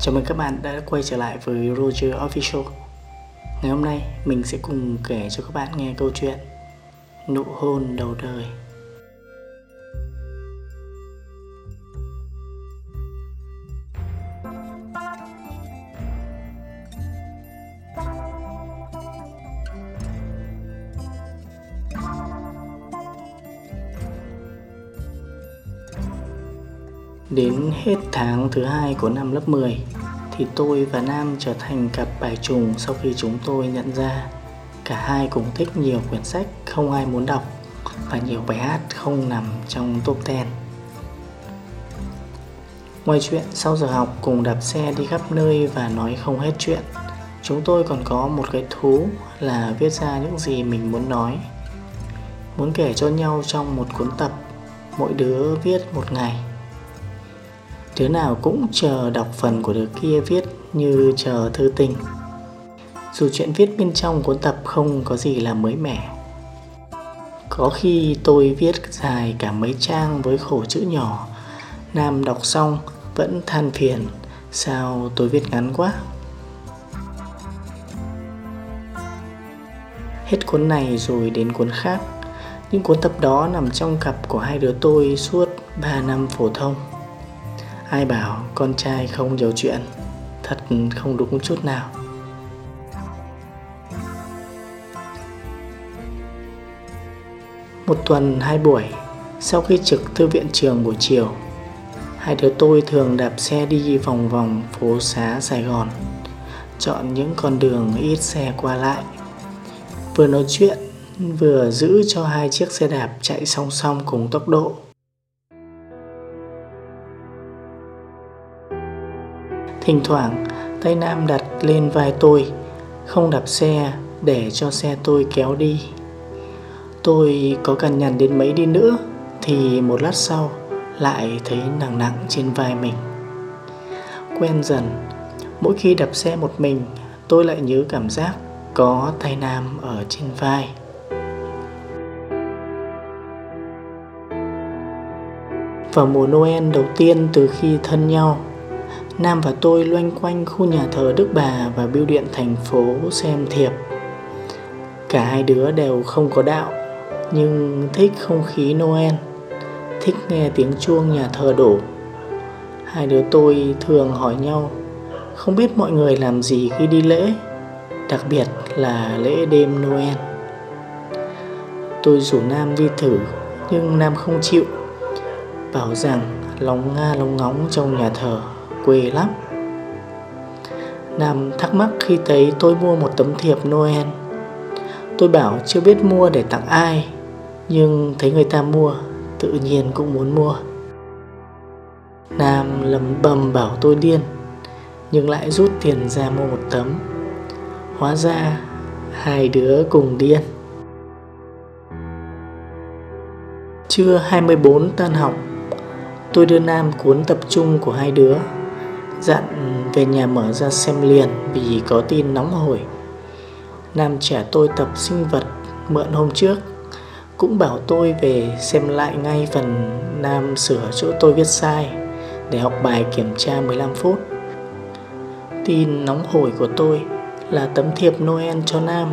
Chào mừng các bạn đã quay trở lại với Roger Official. Ngày hôm nay, mình sẽ cùng kể cho các bạn nghe câu chuyện Nụ hôn đầu đời. Đến hết tháng thứ hai của năm lớp 10 thì tôi và Nam trở thành cặp bài trùng sau khi chúng tôi nhận ra cả hai cùng thích nhiều quyển sách không ai muốn đọc và nhiều bài hát không nằm trong top 10. Ngoài chuyện sau giờ học cùng đạp xe đi khắp nơi và nói không hết chuyện, chúng tôi còn có một cái thú là viết ra những gì mình muốn nói. Muốn kể cho nhau trong một cuốn tập, mỗi đứa viết một ngày. Đứa nào cũng chờ đọc phần của đứa kia viết như chờ thư tình. Dù chuyện viết bên trong cuốn tập không có gì là mới mẻ. Có khi tôi viết dài cả mấy trang với khổ chữ nhỏ. Nam đọc xong, vẫn than phiền, Sao tôi viết ngắn quá? Hết cuốn này rồi đến cuốn khác. Những cuốn tập đó nằm trong cặp của hai đứa tôi suốt 3 năm phổ thông. Ai bảo con trai không nhiều chuyện, Thật không đúng chút nào. Một tuần hai buổi, Sau khi trực thư viện trường buổi chiều, Hai đứa tôi thường đạp xe đi vòng vòng phố xá Sài Gòn, Chọn những con đường ít xe qua lại. Vừa nói chuyện, Vừa giữ cho hai chiếc xe đạp chạy song song cùng tốc độ. Thỉnh thoảng, tay Nam đặt lên vai tôi, Không đạp xe để cho xe tôi kéo đi. Tôi có cần nhằn đến mấy đi nữa Thì một lát sau lại thấy nặng nặng trên vai mình. Quen dần, Mỗi khi đạp xe một mình, Tôi lại nhớ cảm giác có tay Nam ở trên vai. Vào mùa Noel đầu tiên từ khi thân nhau Nam và tôi loanh quanh khu nhà thờ Đức Bà và bưu điện thành phố xem thiệp. Cả hai đứa đều không có đạo, nhưng thích không khí Noel, thích nghe tiếng chuông nhà thờ đổ. Hai đứa tôi thường hỏi nhau, không biết mọi người làm gì khi đi lễ, đặc biệt là lễ đêm Noel. Tôi rủ Nam đi thử, nhưng Nam không chịu, bảo rằng lóng nga lóng ngóng trong nhà thờ quê lắm. Nam thắc mắc khi thấy tôi mua một tấm thiệp Noel. Tôi bảo chưa biết mua để tặng ai, Nhưng thấy người ta mua, Tự nhiên cũng muốn mua. Nam lầm bầm bảo tôi điên, Nhưng lại rút tiền ra mua một tấm. Hóa ra Hai đứa cùng điên. Trưa 24 tan học, Tôi đưa Nam cuốn tập trung của hai đứa. Dặn về nhà mở ra xem liền vì có tin nóng hổi. Nam trẻ tôi tập sinh vật mượn hôm trước, Cũng bảo tôi về xem lại ngay phần Nam sửa chỗ tôi viết sai Để học bài kiểm tra 15 phút. Tin nóng hổi của tôi là tấm thiệp Noel cho Nam,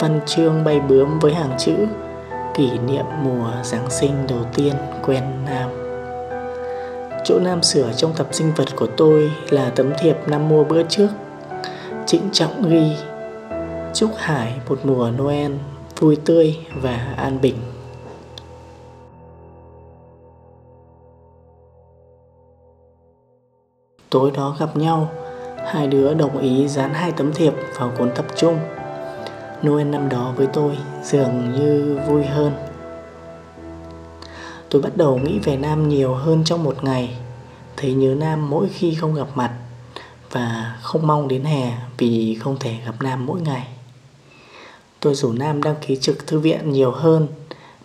Văn chương bay bướm với hàng chữ Kỷ niệm mùa Giáng sinh đầu tiên quen Nam. Chỗ Nam sửa trong tập sinh vật của tôi là tấm thiệp năm mua bữa trước. Trịnh trọng ghi Chúc Hải, một mùa Noel, vui tươi và an bình. Tối đó gặp nhau, Hai đứa đồng ý dán hai tấm thiệp vào cuốn tập trung Noel năm đó với tôi dường như vui hơn. Tôi bắt đầu nghĩ về Nam nhiều hơn trong một ngày. Thấy nhớ Nam mỗi khi không gặp mặt Và không mong đến hè vì không thể gặp Nam mỗi ngày. Tôi rủ Nam đăng ký trực thư viện nhiều hơn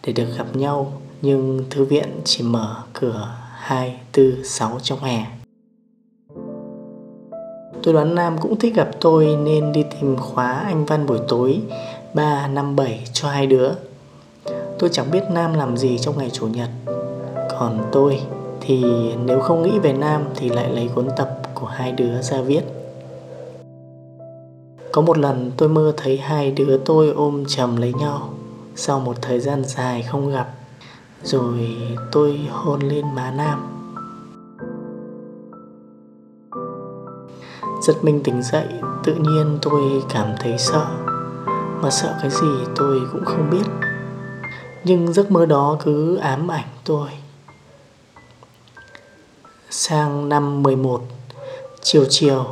Để được gặp nhau Nhưng thư viện chỉ mở cửa 2, 4, 6 trong hè. Tôi đoán Nam cũng thích gặp tôi nên đi tìm khóa Anh Văn buổi tối 3, 5, 7 cho hai đứa. Tôi chẳng biết Nam làm gì trong ngày Chủ nhật. Còn tôi thì nếu không nghĩ về Nam thì lại lấy cuốn tập của hai đứa ra viết. Có một lần tôi mơ thấy hai đứa tôi ôm chầm lấy nhau Sau một thời gian dài không gặp, Rồi tôi hôn lên má Nam. Giật mình tỉnh dậy, Tự nhiên tôi cảm thấy sợ. Mà sợ cái gì tôi cũng không biết. Nhưng giấc mơ đó cứ ám ảnh tôi. Sang năm 11 Chiều chiều,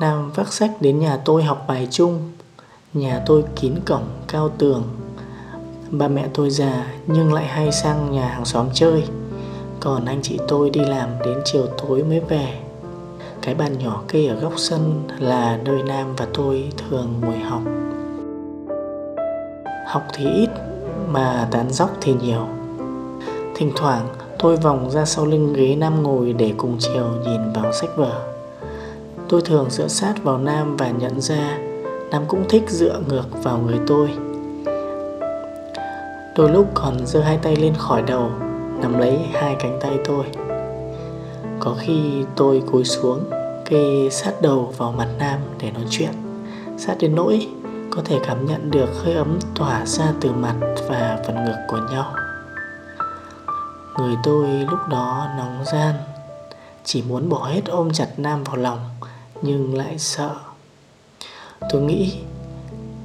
Nam vác sách đến nhà tôi học bài chung. Nhà tôi kín cổng, cao tường. Ba mẹ tôi già nhưng lại hay sang nhà hàng xóm chơi. Còn anh chị tôi đi làm đến chiều tối mới về. Cái bàn nhỏ kê ở góc sân là nơi Nam và tôi thường ngồi học. Học thì ít mà tán dóc thì nhiều. Thỉnh thoảng, tôi vòng ra sau lưng ghế Nam ngồi để cùng chiều nhìn vào sách vở. Tôi thường dựa sát vào Nam và nhận ra Nam cũng thích dựa ngược vào người tôi. Đôi lúc còn giơ hai tay lên khỏi đầu, Nắm lấy hai cánh tay tôi. Có khi tôi cúi xuống, Kê sát đầu vào mặt Nam để nói chuyện, Sát đến nỗi có thể cảm nhận được hơi ấm tỏa ra từ mặt và phần ngực của nhau. Người tôi lúc đó nóng gian, Chỉ muốn bỏ hết ôm chặt Nam vào lòng, Nhưng lại sợ. Tôi nghĩ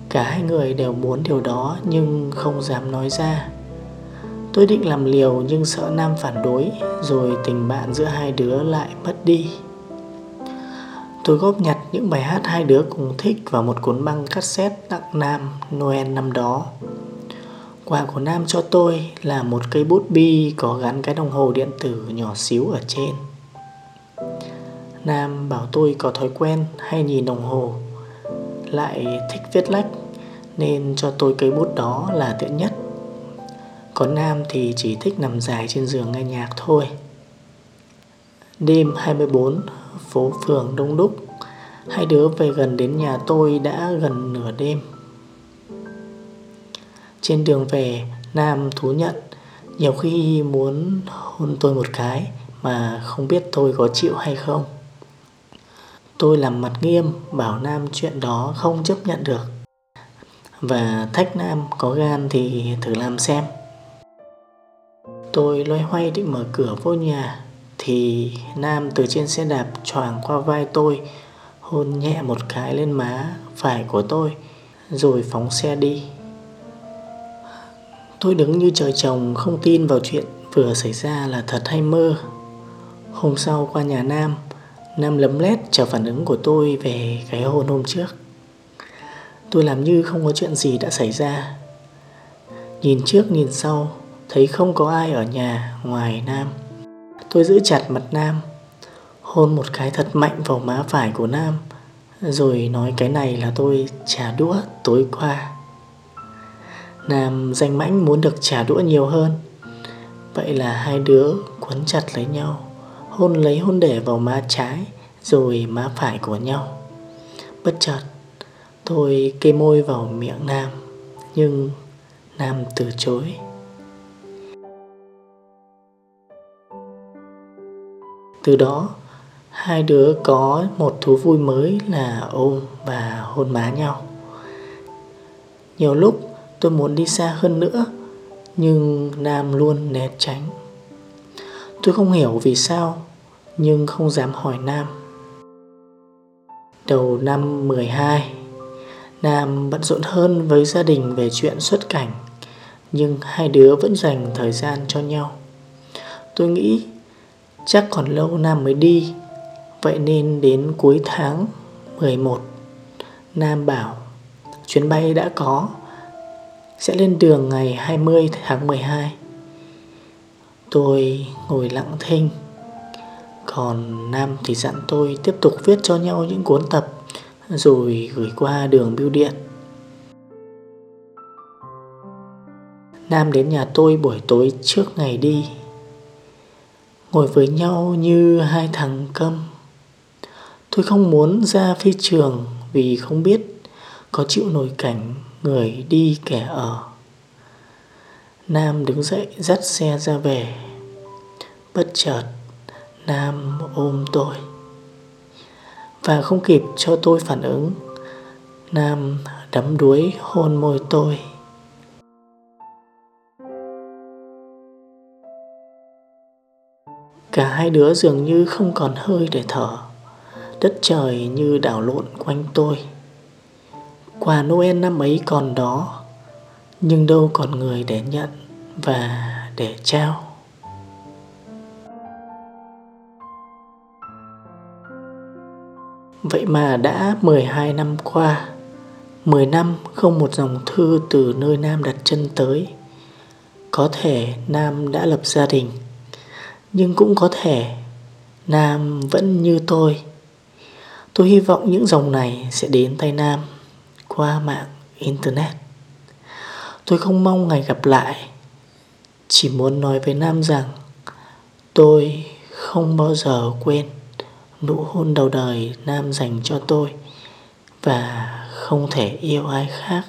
Cả hai người đều muốn điều đó Nhưng không dám nói ra. Tôi định làm liều nhưng sợ Nam phản đối, Rồi tình bạn giữa hai đứa lại mất đi. Tôi góp nhặt những bài hát hai đứa cùng thích vào một cuốn băng cassette tặng Nam Noel năm đó. Quà của Nam cho tôi là một cây bút bi có gắn cái đồng hồ điện tử nhỏ xíu ở trên. Nam bảo tôi có thói quen hay nhìn đồng hồ, lại thích viết lách nên cho tôi cây bút đó là tiện nhất. Còn Nam thì chỉ thích nằm dài trên giường nghe nhạc thôi. Đêm 24 phố phường đông đúc Hai đứa về gần đến nhà tôi đã gần nửa đêm. Trên đường về, Nam thú nhận, Nhiều khi muốn hôn tôi một cái Mà không biết tôi có chịu hay không. Tôi làm mặt nghiêm, Bảo Nam chuyện đó không chấp nhận được. Và thách Nam có gan thì thử làm xem. Tôi loay hoay định mở cửa vô nhà thì Nam từ trên xe đạp choàng qua vai tôi Hôn nhẹ một cái lên má phải của tôi, Rồi phóng xe đi. Tôi đứng như trời trồng, không tin vào chuyện vừa xảy ra là thật hay mơ. Hôm sau qua nhà Nam Nam lấm lét chờ phản ứng của tôi về cái hôn hôm trước. Tôi làm như không có chuyện gì đã xảy ra. Nhìn trước nhìn sau, Thấy không có ai ở nhà ngoài Nam. Tôi giữ chặt mặt Nam Hôn một cái thật mạnh vào má phải của Nam, Rồi nói cái này là tôi trả đũa tối qua. Nam danh mãnh muốn được trả đũa nhiều hơn. Vậy là hai đứa quấn chặt lấy nhau, Hôn lấy hôn để vào má trái, Rồi má phải của nhau. Bất chợt, Tôi kê môi vào miệng Nam, Nhưng Nam từ chối. Từ đó hai đứa có một thú vui mới là ôm và hôn má nhau. Nhiều lúc tôi muốn đi xa hơn nữa, nhưng Nam luôn né tránh. Tôi không hiểu vì sao, nhưng không dám hỏi Nam. Đầu năm 12 Nam bận rộn hơn với gia đình về chuyện xuất cảnh, Nhưng hai đứa vẫn dành thời gian cho nhau Tôi nghĩ Chắc còn lâu Nam mới đi Vậy nên đến cuối tháng 11 Nam bảo, Chuyến bay đã có, Sẽ lên đường ngày 20 tháng 12 Tôi ngồi lặng thinh. Còn Nam thì dặn tôi tiếp tục viết cho nhau những cuốn tập, Rồi gửi qua đường bưu điện. Nam đến nhà tôi buổi tối trước ngày đi. Ngồi với nhau như hai thằng câm tôi không muốn ra phi trường vì không biết có chịu nổi cảnh người đi kẻ ở. Nam đứng dậy, dắt xe ra về. Bất chợt, nam ôm tôi. Và không kịp cho tôi phản ứng, Nam đắm đuối hôn môi tôi. Cả hai đứa dường như không còn hơi để thở. Đất trời như đảo lộn quanh tôi. Quà Noel năm ấy còn đó, Nhưng đâu còn người để nhận và để trao. Vậy mà đã 12 năm qua 10 năm không một dòng thư từ nơi Nam đặt chân tới. Có thể Nam đã lập gia đình, Nhưng cũng có thể Nam vẫn như tôi. Tôi hy vọng những dòng này sẽ đến tay Nam Qua mạng Internet. Tôi không mong ngày gặp lại, Chỉ muốn nói với Nam rằng Tôi không bao giờ quên nụ hôn đầu đời Nam dành cho tôi Và không thể yêu ai khác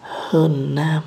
hơn Nam.